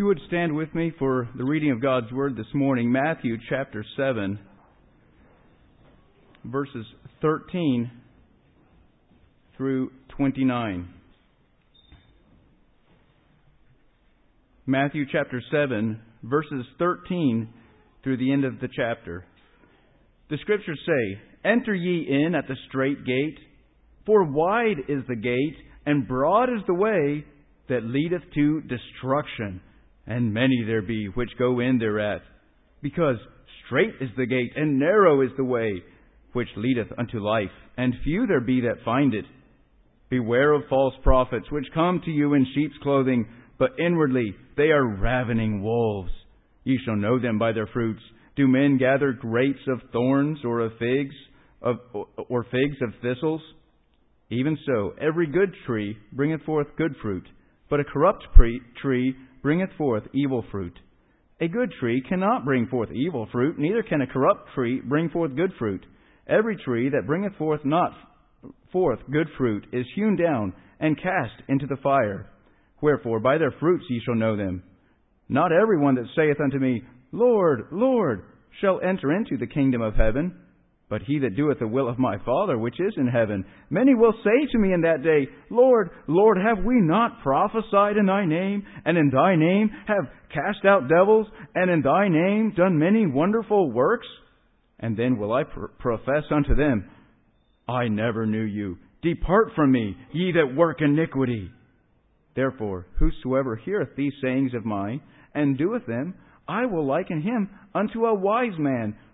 you would stand with me for the reading of God's Word this morning, Matthew chapter 7, verses 13 through 29. Matthew chapter 7, verses 13 through the end of the chapter. The scriptures say, Enter ye in at the strait gate, for wide is the gate, and broad is the way that leadeth to destruction, and many there be which go in thereat. Because strait is the gate, and narrow is the way which leadeth unto life, and few there be that find it. Beware of false prophets, which come to you in sheep's clothing, but inwardly they are ravening wolves. Ye shall know them by their fruits. Do men gather grapes of thorns or of figs of, or figs of thistles? Even so, every good tree bringeth forth good fruit, but a corrupt tree bringeth forth evil fruit. A good tree cannot bring forth evil fruit, neither can a corrupt tree bring forth good fruit. Every tree that bringeth forth not forth good fruit is hewn down and cast into the fire. Wherefore by their fruits ye shall know them. Not every one that saith unto me, Lord, Lord, shall enter into the kingdom of heaven, but he that doeth the will of my Father which is in heaven. Many will say to me in that day, Lord, Lord, have we not prophesied in thy name, and in thy name have cast out devils, and in thy name done many wonderful works? And then will I pr- profess unto them, I never knew you. Depart from me, ye that work iniquity. Therefore, whosoever heareth these sayings of mine, and doeth them, I will liken him unto a wise man,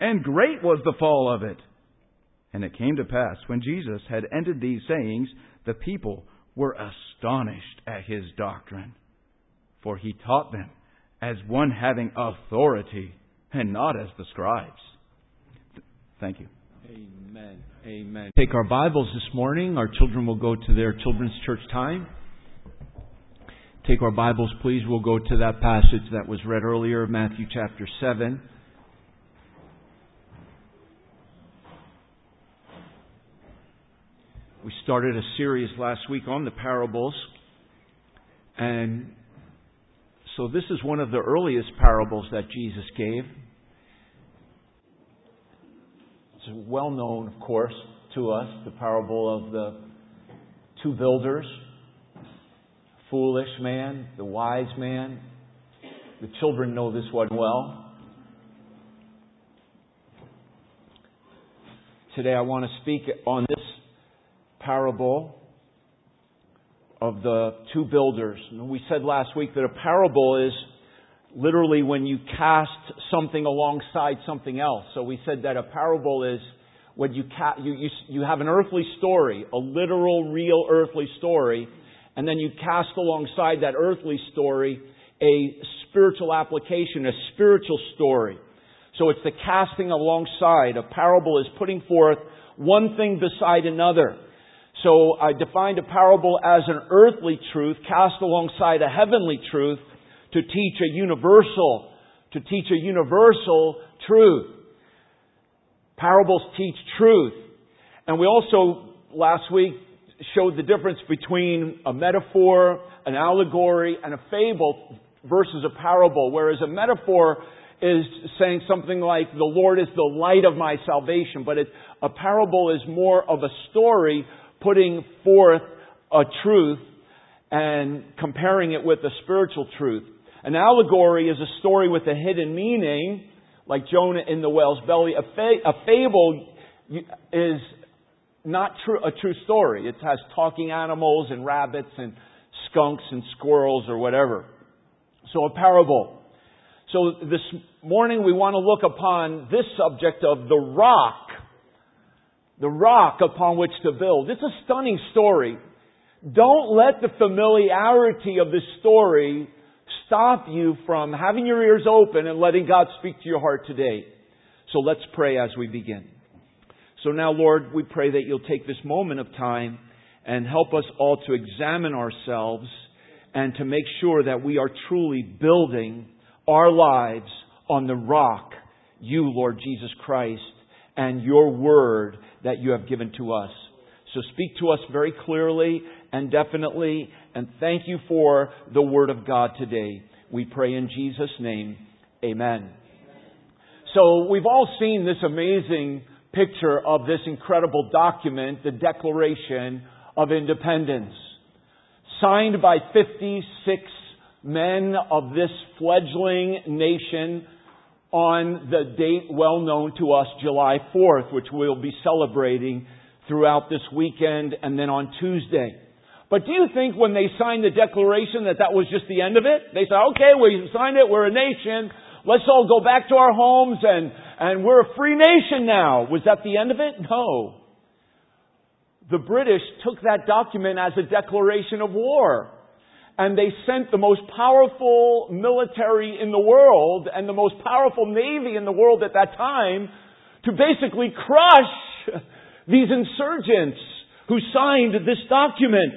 and great was the fall of it. And it came to pass, when Jesus had ended these sayings, the people were astonished at his doctrine. For he taught them as one having authority, and not as the scribes. Thank you. Amen. Amen. Take our Bibles this morning. Our children will go to their children's church time take our Bibles, please, we'll go to that passage that was read earlier, Matthew chapter 7. We started a series last week on the parables. And so this is one of the earliest parables that Jesus gave. It's well known, of course, to us, the parable of the two builders foolish man, the wise man. The children know this one well. Today I want to speak on this parable of the two builders. We said last week that a parable is literally when you cast something alongside something else. So we said that a parable is when you, ca- you, you, you have an earthly story, a literal, real earthly story, and then you cast alongside that earthly story a spiritual application, a spiritual story. So it's the casting alongside. A parable is putting forth one thing beside another. So I defined a parable as an earthly truth cast alongside a heavenly truth to teach a universal, to teach a universal truth. Parables teach truth. And we also last week showed the difference between a metaphor, an allegory, and a fable versus a parable. Whereas a metaphor is saying something like, the Lord is the light of my salvation. But it, a parable is more of a story putting forth a truth and comparing it with a spiritual truth. An allegory is a story with a hidden meaning, like Jonah in the whale's belly. A, fa- a fable is not a true story. It has talking animals and rabbits and skunks and squirrels or whatever. So a parable. So this morning we want to look upon this subject of the rock. The rock upon which to build. It's a stunning story. Don't let the familiarity of this story stop you from having your ears open and letting God speak to your heart today. So let's pray as we begin. So now, Lord, we pray that you'll take this moment of time and help us all to examine ourselves and to make sure that we are truly building our lives on the rock, you, Lord Jesus Christ, and your word that you have given to us. So speak to us very clearly and definitely, and thank you for the word of God today. We pray in Jesus' name. Amen. So we've all seen this amazing picture of this incredible document, the Declaration of Independence, signed by 56 men of this fledgling nation on the date well known to us, July 4th, which we'll be celebrating throughout this weekend and then on Tuesday. But do you think when they signed the Declaration that that was just the end of it? They said, okay, we signed it, we're a nation, let's all go back to our homes and, and we're a free nation now. Was that the end of it? No. The British took that document as a declaration of war. And they sent the most powerful military in the world and the most powerful navy in the world at that time to basically crush these insurgents who signed this document.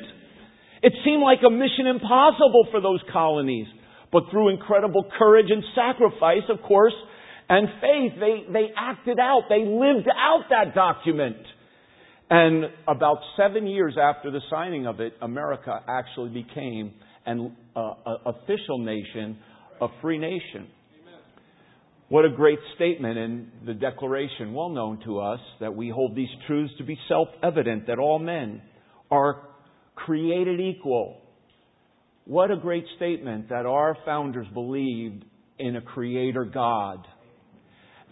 It seemed like a mission impossible for those colonies. But through incredible courage and sacrifice, of course, and faith, they, they acted out. They lived out that document. And about seven years after the signing of it, America actually became an uh, official nation, a free nation. What a great statement in the Declaration, well known to us, that we hold these truths to be self evident that all men are created equal what a great statement that our founders believed in a creator God.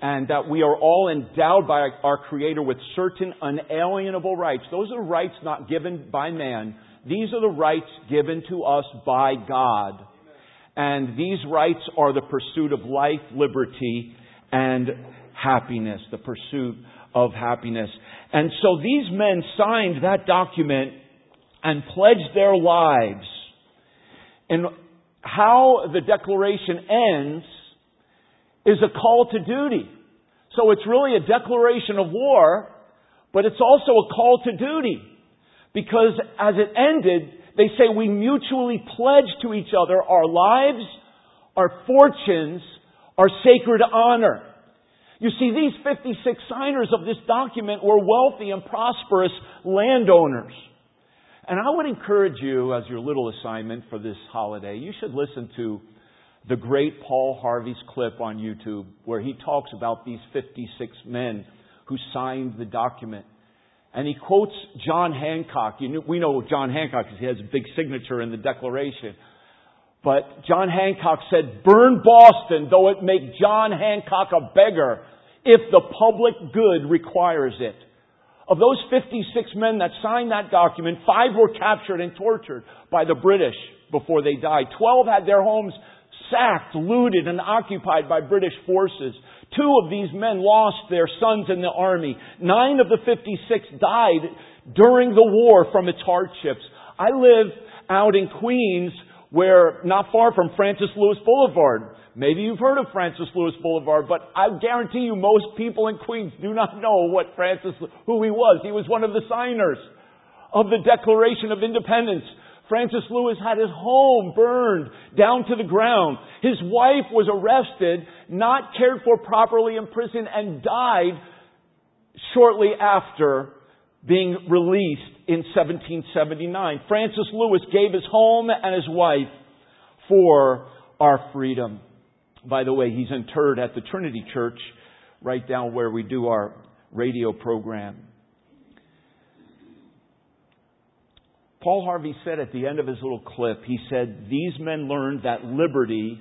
And that we are all endowed by our Creator with certain unalienable rights. Those are rights not given by man. These are the rights given to us by God. And these rights are the pursuit of life, liberty, and happiness. The pursuit of happiness. And so these men signed that document and pledged their lives and how the declaration ends is a call to duty. So it's really a declaration of war, but it's also a call to duty. Because as it ended, they say we mutually pledge to each other our lives, our fortunes, our sacred honor. You see, these 56 signers of this document were wealthy and prosperous landowners. And I would encourage you, as your little assignment for this holiday, you should listen to the great Paul Harvey's clip on YouTube where he talks about these 56 men who signed the document. And he quotes John Hancock. You know, we know John Hancock because he has a big signature in the Declaration. But John Hancock said, burn Boston, though it make John Hancock a beggar, if the public good requires it. Of those 56 men that signed that document, five were captured and tortured by the British before they died. Twelve had their homes sacked, looted, and occupied by British forces. Two of these men lost their sons in the army. Nine of the 56 died during the war from its hardships. I live out in Queens where, not far from Francis Lewis Boulevard. Maybe you've heard of Francis Lewis Boulevard, but I guarantee you most people in Queens do not know what Francis, who he was. He was one of the signers of the Declaration of Independence. Francis Lewis had his home burned down to the ground. His wife was arrested, not cared for properly in prison, and died shortly after being released in 1779. Francis Lewis gave his home and his wife for our freedom. By the way, he's interred at the Trinity Church right down where we do our radio program. Paul Harvey said at the end of his little clip, he said, These men learned that liberty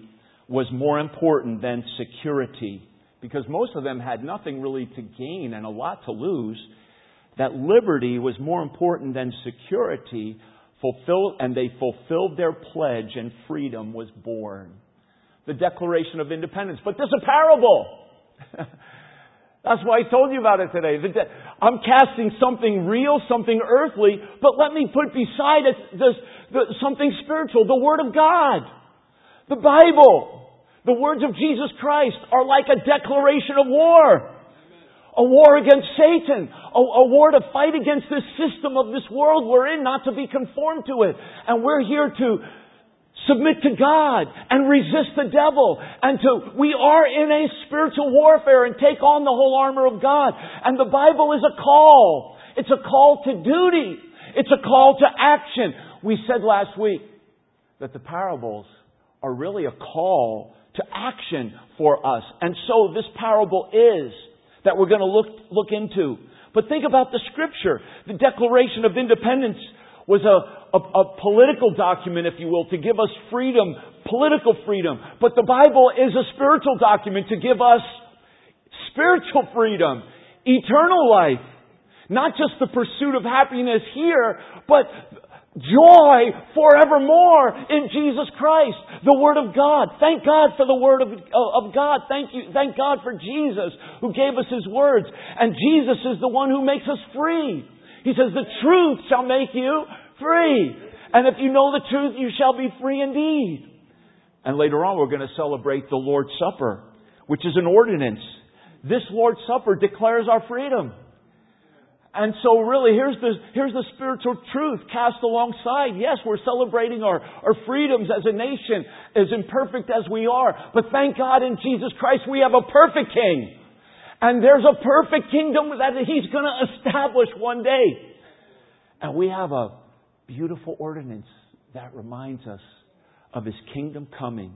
was more important than security because most of them had nothing really to gain and a lot to lose. That liberty was more important than security, fulfilled, and they fulfilled their pledge, and freedom was born the Declaration of Independence. But there's a parable. That's why I told you about it today. I'm casting something real, something earthly, but let me put beside it this, the, something spiritual, the Word of God. The Bible, the words of Jesus Christ are like a declaration of war. A war against Satan. A, a, war to fight against this system of this world we're in, not to be conformed to it. And we're here to submit to God and resist the devil and to, we are in a spiritual warfare and take on the whole armor of God. And the Bible is a call. It's a call to duty. It's a call to action. We said last week that the parables are really a call to action for us. And so this parable is that we're going to look, look into. But think about the scripture. The Declaration of Independence was a, a, a, political document, if you will, to give us freedom, political freedom. But the Bible is a spiritual document to give us spiritual freedom, eternal life. Not just the pursuit of happiness here, but joy forevermore in Jesus Christ, the Word of God. Thank God for the Word of, of God. Thank you, thank God for Jesus who gave us His words. And Jesus is the one who makes us free. He says, the truth shall make you free. And if you know the truth, you shall be free indeed. And later on, we're going to celebrate the Lord's Supper, which is an ordinance. This Lord's Supper declares our freedom. And so really, here's the, here's the spiritual truth cast alongside. Yes, we're celebrating our, our freedoms as a nation, as imperfect as we are. But thank God in Jesus Christ, we have a perfect King. And there's a perfect kingdom that He's going to establish one day. And we have a beautiful ordinance that reminds us of His kingdom coming.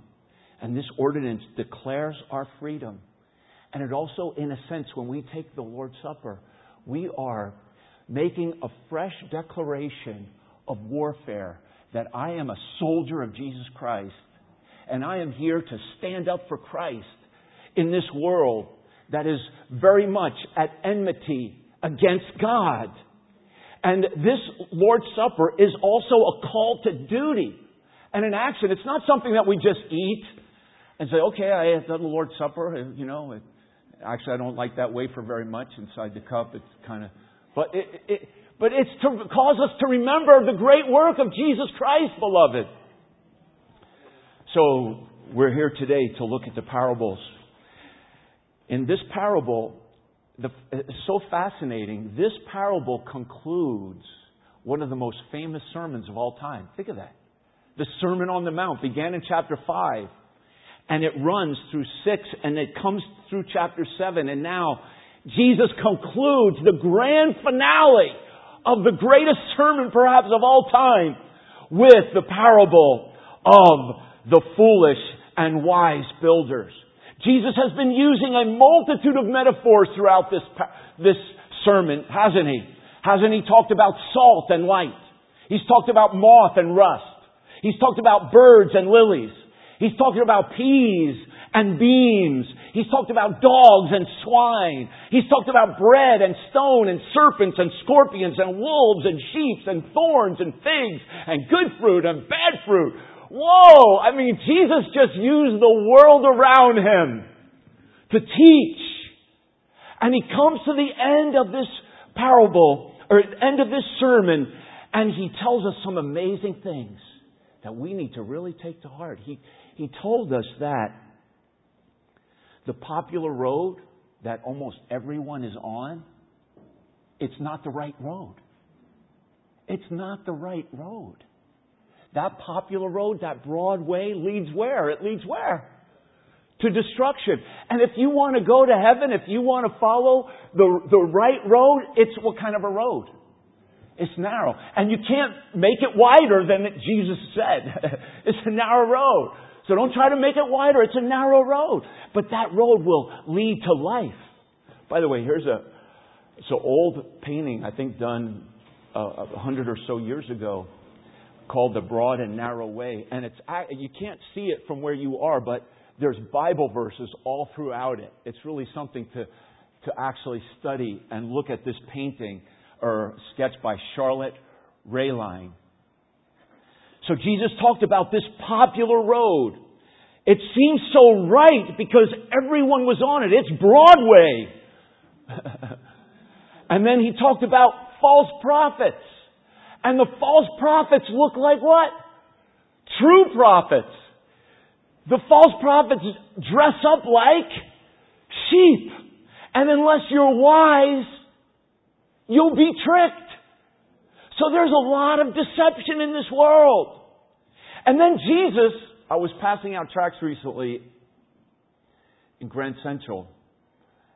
And this ordinance declares our freedom. And it also, in a sense, when we take the Lord's Supper, we are making a fresh declaration of warfare that I am a soldier of Jesus Christ and I am here to stand up for Christ in this world that is very much at enmity against God. And this Lord's Supper is also a call to duty and an action. It's not something that we just eat and say, okay, I have done the Lord's Supper, you know. Actually, I don't like that wafer very much inside the cup. It's kind of, but it, it, but it's to cause us to remember the great work of Jesus Christ, beloved. So we're here today to look at the parables in this parable, the, it's so fascinating. This parable concludes one of the most famous sermons of all time. Think of that. The Sermon on the Mount began in chapter 5, and it runs through 6, and it comes through chapter 7, and now Jesus concludes the grand finale of the greatest sermon perhaps of all time with the parable of the foolish and wise builders. Jesus has been using a multitude of metaphors throughout this, this sermon, hasn't he? Hasn't he talked about salt and light? He's talked about moth and rust. He's talked about birds and lilies. He's talking about peas and beans. He's talked about dogs and swine. He's talked about bread and stone and serpents and scorpions and wolves and sheep and thorns and figs and good fruit and bad fruit. Whoa! I mean, Jesus just used the world around him to teach. And he comes to the end of this parable, or end of this sermon, and he tells us some amazing things that we need to really take to heart. He, he told us that the popular road that almost everyone is on, it's not the right road. It's not the right road. That popular road, that broad way leads where? It leads where? To destruction. And if you want to go to heaven, if you want to follow the, the right road, it's what kind of a road? It's narrow. And you can't make it wider than Jesus said. it's a narrow road. So don't try to make it wider. It's a narrow road. But that road will lead to life. By the way, here's a so old painting, I think done uh, a hundred or so years ago called the broad and narrow way. And it's, you can't see it from where you are, but there's Bible verses all throughout it. It's really something to, to actually study and look at this painting or sketch by Charlotte Reihlen. So Jesus talked about this popular road. It seems so right because everyone was on it. It's Broadway. and then he talked about false prophets. And the false prophets look like what? True prophets. The false prophets dress up like sheep. And unless you're wise, you'll be tricked. So there's a lot of deception in this world. And then Jesus, I was passing out tracts recently in Grand Central,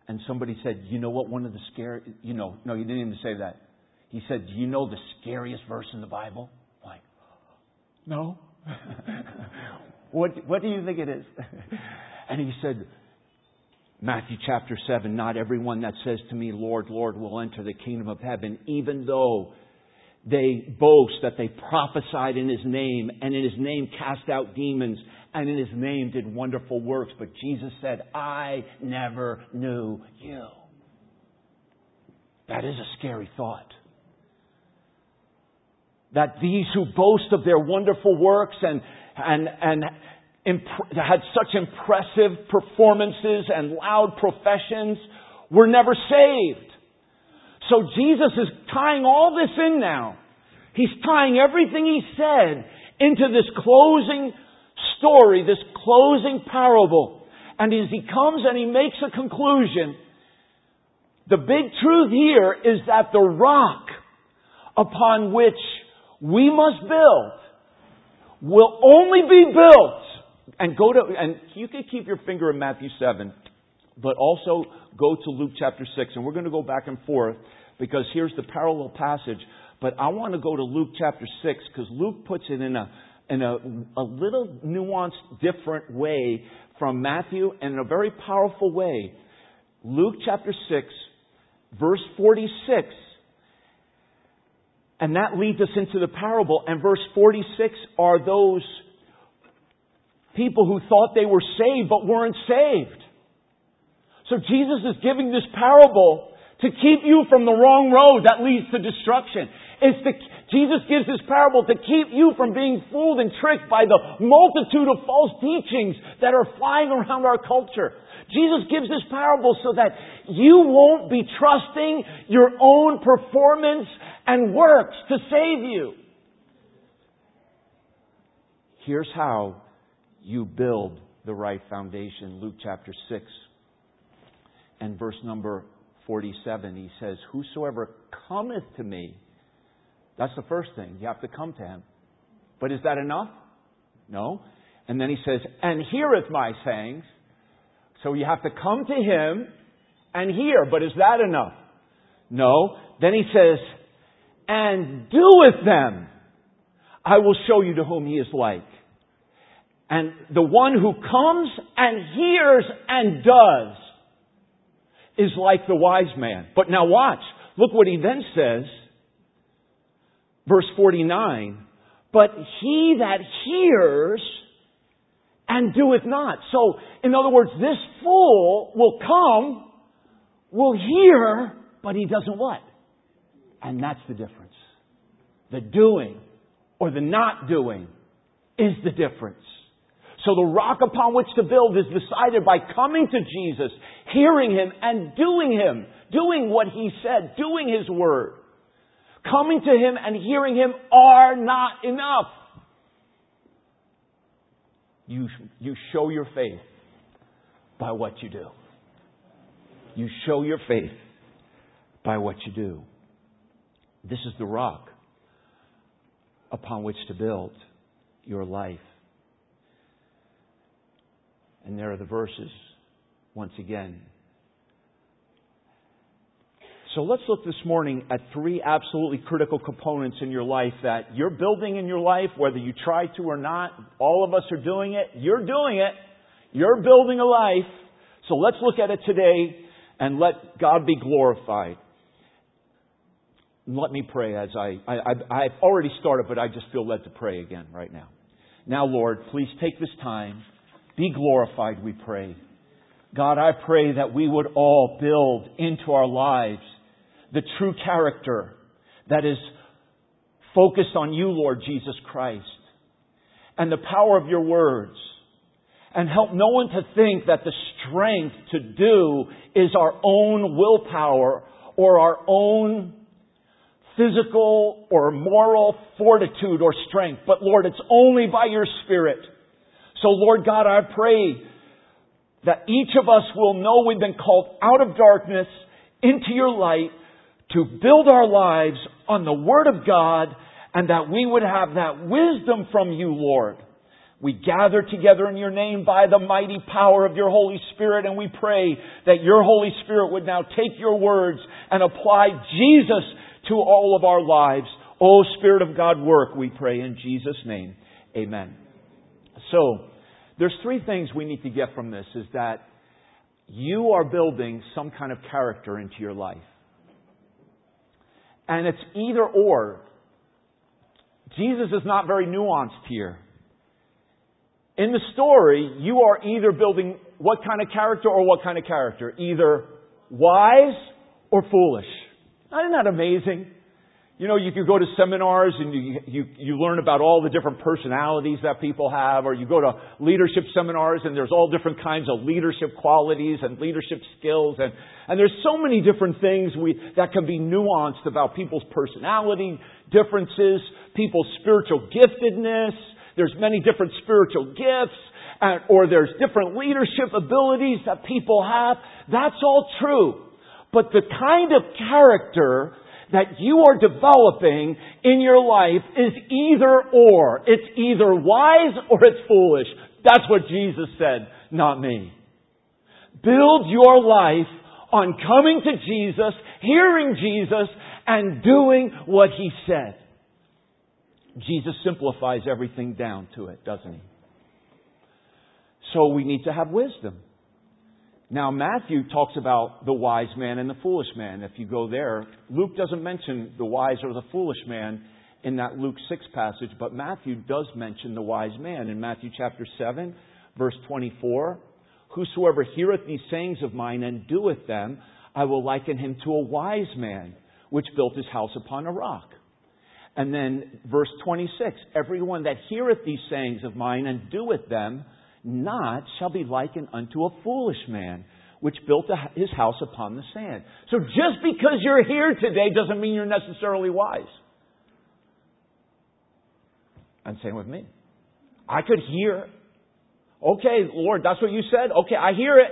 and somebody said, You know what? One of the scary, you know, no, he didn't even say that. He said, Do you know the scariest verse in the Bible? I'm like, no. what, what do you think it is? and he said, Matthew chapter 7, not everyone that says to me, Lord, Lord, will enter the kingdom of heaven, even though they boast that they prophesied in his name and in his name cast out demons and in his name did wonderful works. But Jesus said, I never knew you. That is a scary thought. That these who boast of their wonderful works and, and, and imp- had such impressive performances and loud professions were never saved. So Jesus is tying all this in now. He's tying everything he said into this closing story, this closing parable. And as he comes and he makes a conclusion, the big truth here is that the rock upon which we must build will only be built and go to and you can keep your finger in Matthew 7 but also go to Luke chapter 6 and we're going to go back and forth because here's the parallel passage but I want to go to Luke chapter 6 because Luke puts it in a in a, a little nuanced, different way from Matthew and in a very powerful way. Luke chapter 6, verse 46. And that leads us into the parable. And verse 46 are those people who thought they were saved but weren't saved. So Jesus is giving this parable to keep you from the wrong road that leads to destruction. It's to, Jesus gives this parable to keep you from being fooled and tricked by the multitude of false teachings that are flying around our culture. Jesus gives this parable so that you won't be trusting your own performance and works to save you. Here's how you build the right foundation. Luke chapter 6 and verse number 47, he says, Whosoever cometh to me, that's the first thing. You have to come to him. But is that enough? No. And then he says, and heareth my sayings. So you have to come to him and hear. But is that enough? No. Then he says, and do with them. I will show you to whom he is like. And the one who comes and hears and does is like the wise man. But now watch. Look what he then says. Verse 49. But he that hears and doeth not. So, in other words, this fool will come, will hear, but he doesn't what? And that's the difference. The doing or the not doing is the difference. So the rock upon which to build is decided by coming to Jesus, hearing Him, and doing Him, doing what He said, doing His Word. Coming to Him and hearing Him are not enough. You, you show your faith by what you do. You show your faith by what you do. This is the rock upon which to build your life. And there are the verses once again. So let's look this morning at three absolutely critical components in your life that you're building in your life, whether you try to or not. All of us are doing it. You're doing it. You're building a life. So let's look at it today and let God be glorified. Let me pray as I, I, I, I've already started, but I just feel led to pray again right now. Now, Lord, please take this time. Be glorified, we pray. God, I pray that we would all build into our lives the true character that is focused on you, Lord Jesus Christ, and the power of your words. And help no one to think that the strength to do is our own willpower or our own physical or moral fortitude or strength. But Lord, it's only by your Spirit. So Lord God, I pray that each of us will know we've been called out of darkness into your light to build our lives on the Word of God and that we would have that wisdom from you, Lord. We gather together in your name by the mighty power of your Holy Spirit and we pray that your Holy Spirit would now take your words and apply Jesus to all of our lives. Oh, Spirit of God, work, we pray in Jesus' name. Amen. So, there's three things we need to get from this is that you are building some kind of character into your life. And it's either or. Jesus is not very nuanced here. In the story, you are either building what kind of character or what kind of character? Either wise or foolish. Isn't that amazing? You know, you could go to seminars and you, you, you learn about all the different personalities that people have, or you go to leadership seminars and there's all different kinds of leadership qualities and leadership skills, and, and there's so many different things we, that can be nuanced about people's personality differences, people's spiritual giftedness, there's many different spiritual gifts, and, or there's different leadership abilities that people have. That's all true. But the kind of character that you are developing in your life is either or. It's either wise or it's foolish. That's what Jesus said, not me. Build your life on coming to Jesus, hearing Jesus, and doing what He said. Jesus simplifies everything down to it, doesn't He? So we need to have wisdom. Now, Matthew talks about the wise man and the foolish man. If you go there, Luke doesn't mention the wise or the foolish man in that Luke 6 passage, but Matthew does mention the wise man in Matthew chapter 7, verse 24. Whosoever heareth these sayings of mine and doeth them, I will liken him to a wise man, which built his house upon a rock. And then verse 26, everyone that heareth these sayings of mine and doeth them, not shall be likened unto a foolish man, which built his house upon the sand. So just because you're here today doesn't mean you're necessarily wise. And same with me. I could hear, okay, Lord, that's what you said. Okay, I hear it.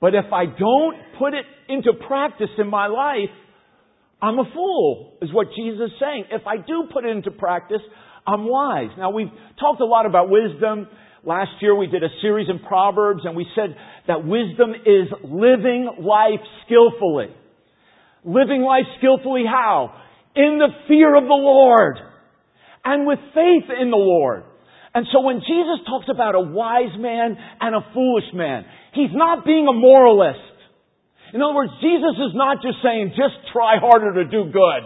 But if I don't put it into practice in my life, I'm a fool, is what Jesus is saying. If I do put it into practice, I'm wise. Now, we've talked a lot about wisdom Last year we did a series in Proverbs and we said that wisdom is living life skillfully. Living life skillfully how? In the fear of the Lord. And with faith in the Lord. And so when Jesus talks about a wise man and a foolish man, he's not being a moralist. In other words, Jesus is not just saying, just try harder to do good.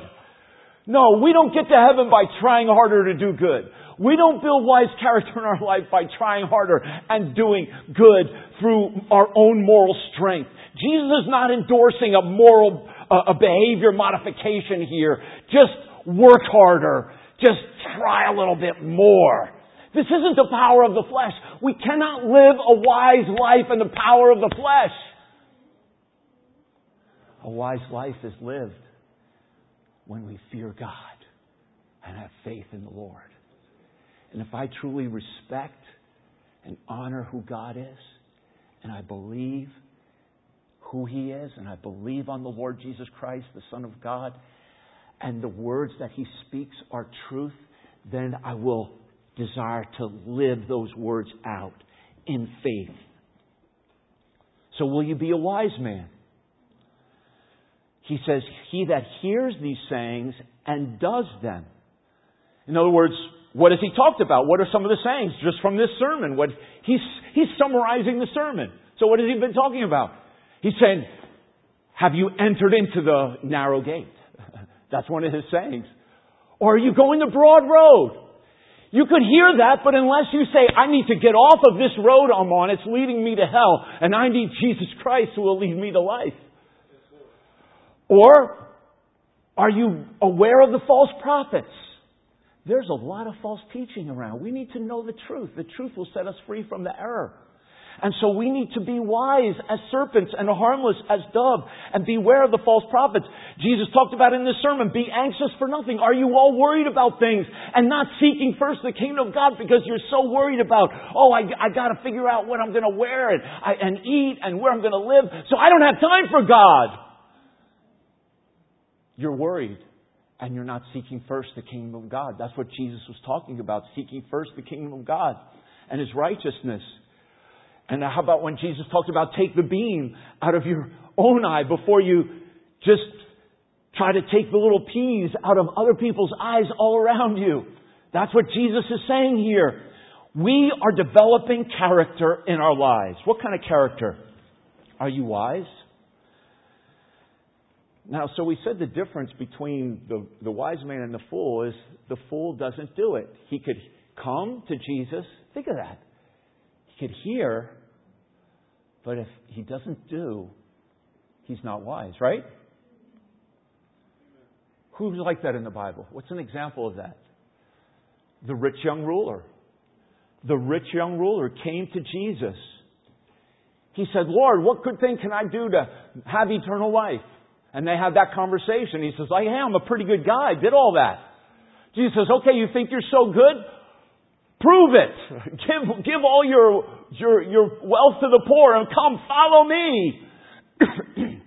No, we don't get to heaven by trying harder to do good. We don't build wise character in our life by trying harder and doing good through our own moral strength. Jesus is not endorsing a moral, uh, a behavior modification here. Just work harder. Just try a little bit more. This isn't the power of the flesh. We cannot live a wise life in the power of the flesh. A wise life is lived when we fear God and have faith in the Lord. And if I truly respect and honor who God is, and I believe who He is, and I believe on the Lord Jesus Christ, the Son of God, and the words that He speaks are truth, then I will desire to live those words out in faith. So, will you be a wise man? He says, He that hears these sayings and does them. In other words, what has he talked about? What are some of the sayings just from this sermon? What he's he's summarizing the sermon. So what has he been talking about? He's saying, "Have you entered into the narrow gate?" That's one of his sayings. Or are you going the broad road? You could hear that, but unless you say, I need to get off of this road I'm on, it's leading me to hell, and I need Jesus Christ who will lead me to life. Or, are you aware of the false prophets? There's a lot of false teaching around. We need to know the truth. The truth will set us free from the error. And so we need to be wise as serpents and harmless as dove and beware of the false prophets. Jesus talked about in this sermon, be anxious for nothing. Are you all worried about things and not seeking first the kingdom of God because you're so worried about, oh, I, I gotta figure out what I'm gonna wear and, I, and eat and where I'm gonna live, so I don't have time for God. You're worried and you're not seeking first the kingdom of God. That's what Jesus was talking about, seeking first the kingdom of God and his righteousness. And how about when Jesus talked about take the beam out of your own eye before you just try to take the little peas out of other people's eyes all around you? That's what Jesus is saying here. We are developing character in our lives. What kind of character? Are you wise? Now, so we said the difference between the, the wise man and the fool is the fool doesn't do it. He could come to Jesus. Think of that. He could hear, but if he doesn't do, he's not wise, right? Who's like that in the Bible? What's an example of that? The rich young ruler. The rich young ruler came to Jesus. He said, Lord, what good thing can I do to have eternal life? And they had that conversation. He says, like, hey, I am a pretty good guy. I did all that. Jesus says, okay, you think you're so good? Prove it. Give, give all your, your, your wealth to the poor and come follow me.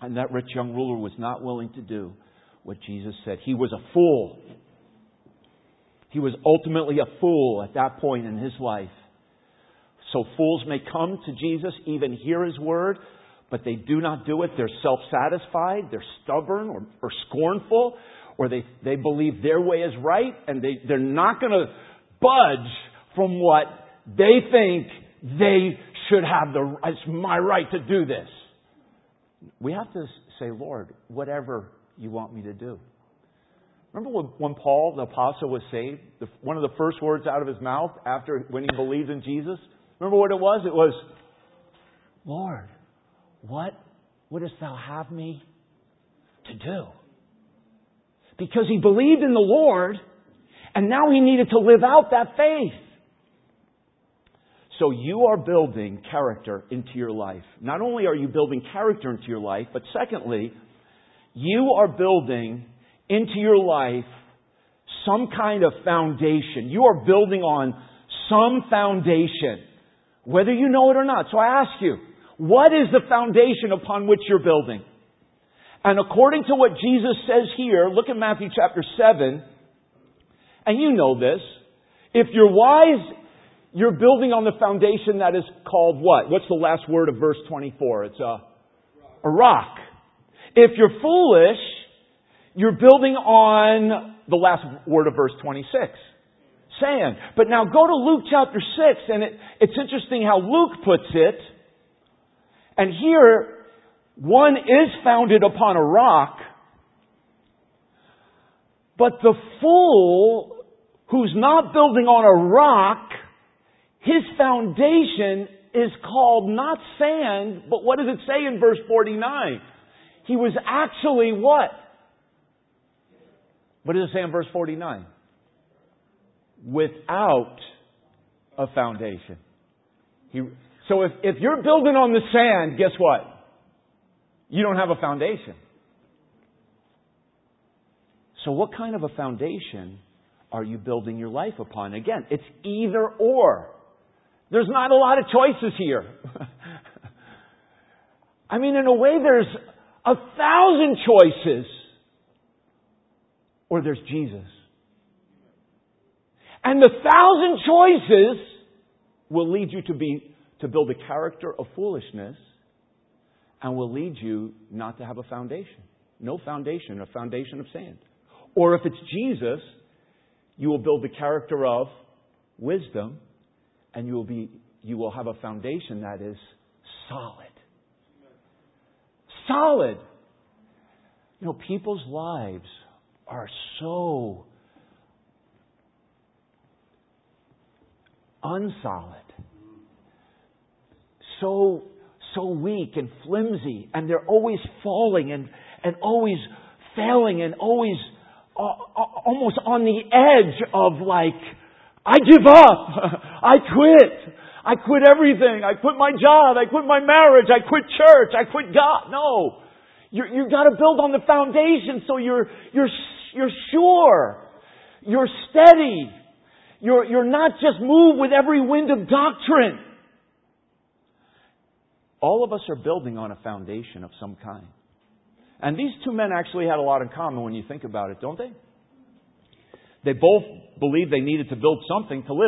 and that rich young ruler was not willing to do what Jesus said. He was a fool. He was ultimately a fool at that point in his life. So fools may come to Jesus, even hear his word, but they do not do it. They're self satisfied, they're stubborn or, or, scornful, or they, they believe their way is right, and they, they're not going to budge from what they think they should have the, it's my right to do this. We have to say, Lord, whatever you want me to do. Remember when, Paul, the apostle, was saved? One of the first words out of his mouth after when he believed in Jesus? Remember what it was? It was, Lord, what wouldst thou have me to do? Because he believed in the Lord, and now he needed to live out that faith. So you are building character into your life. Not only are you building character into your life, but secondly, you are building into your life some kind of foundation. You are building on some foundation, whether you know it or not. So I ask you, what is the foundation upon which you're building? And according to what Jesus says here, look at Matthew chapter 7, and you know this. If you're wise, you're building on the foundation that is called what? What's the last word of verse 24? It's a, a rock. If you're foolish, you're building on the last word of verse 26. Sand. But now go to Luke chapter 6, and it, it's interesting how Luke puts it. And here, one is founded upon a rock, but the fool who's not building on a rock, his foundation is called not sand, but what does it say in verse 49? He was actually what? What does it say in verse 49? Without a foundation. He, so if, if you're building on the sand, guess what? You don't have a foundation. So what kind of a foundation are you building your life upon? Again, it's either or. There's not a lot of choices here. I mean, in a way, there's a thousand choices. Or there's Jesus. And the thousand choices will lead you to be to build a character of foolishness and will lead you not to have a foundation. No foundation, a foundation of sand. Or if it's Jesus, you will build the character of wisdom and you will be you will have a foundation that is solid. Solid. You know, people's lives are so unsolid so, so weak and flimsy, and they're always falling and, and always failing and always uh, uh almost on the edge of like, I give up, I quit, I quit everything. I quit my job. I quit my marriage. I quit church. I quit God. No. You, you gotta build on the foundation so you're, you're, you're sure. You're steady. You're, you're not just moved with every wind of doctrine. All of us are building on a foundation of some kind. And these two men actually had a lot in common when you think about it, don't they? They both believed they needed to build something to live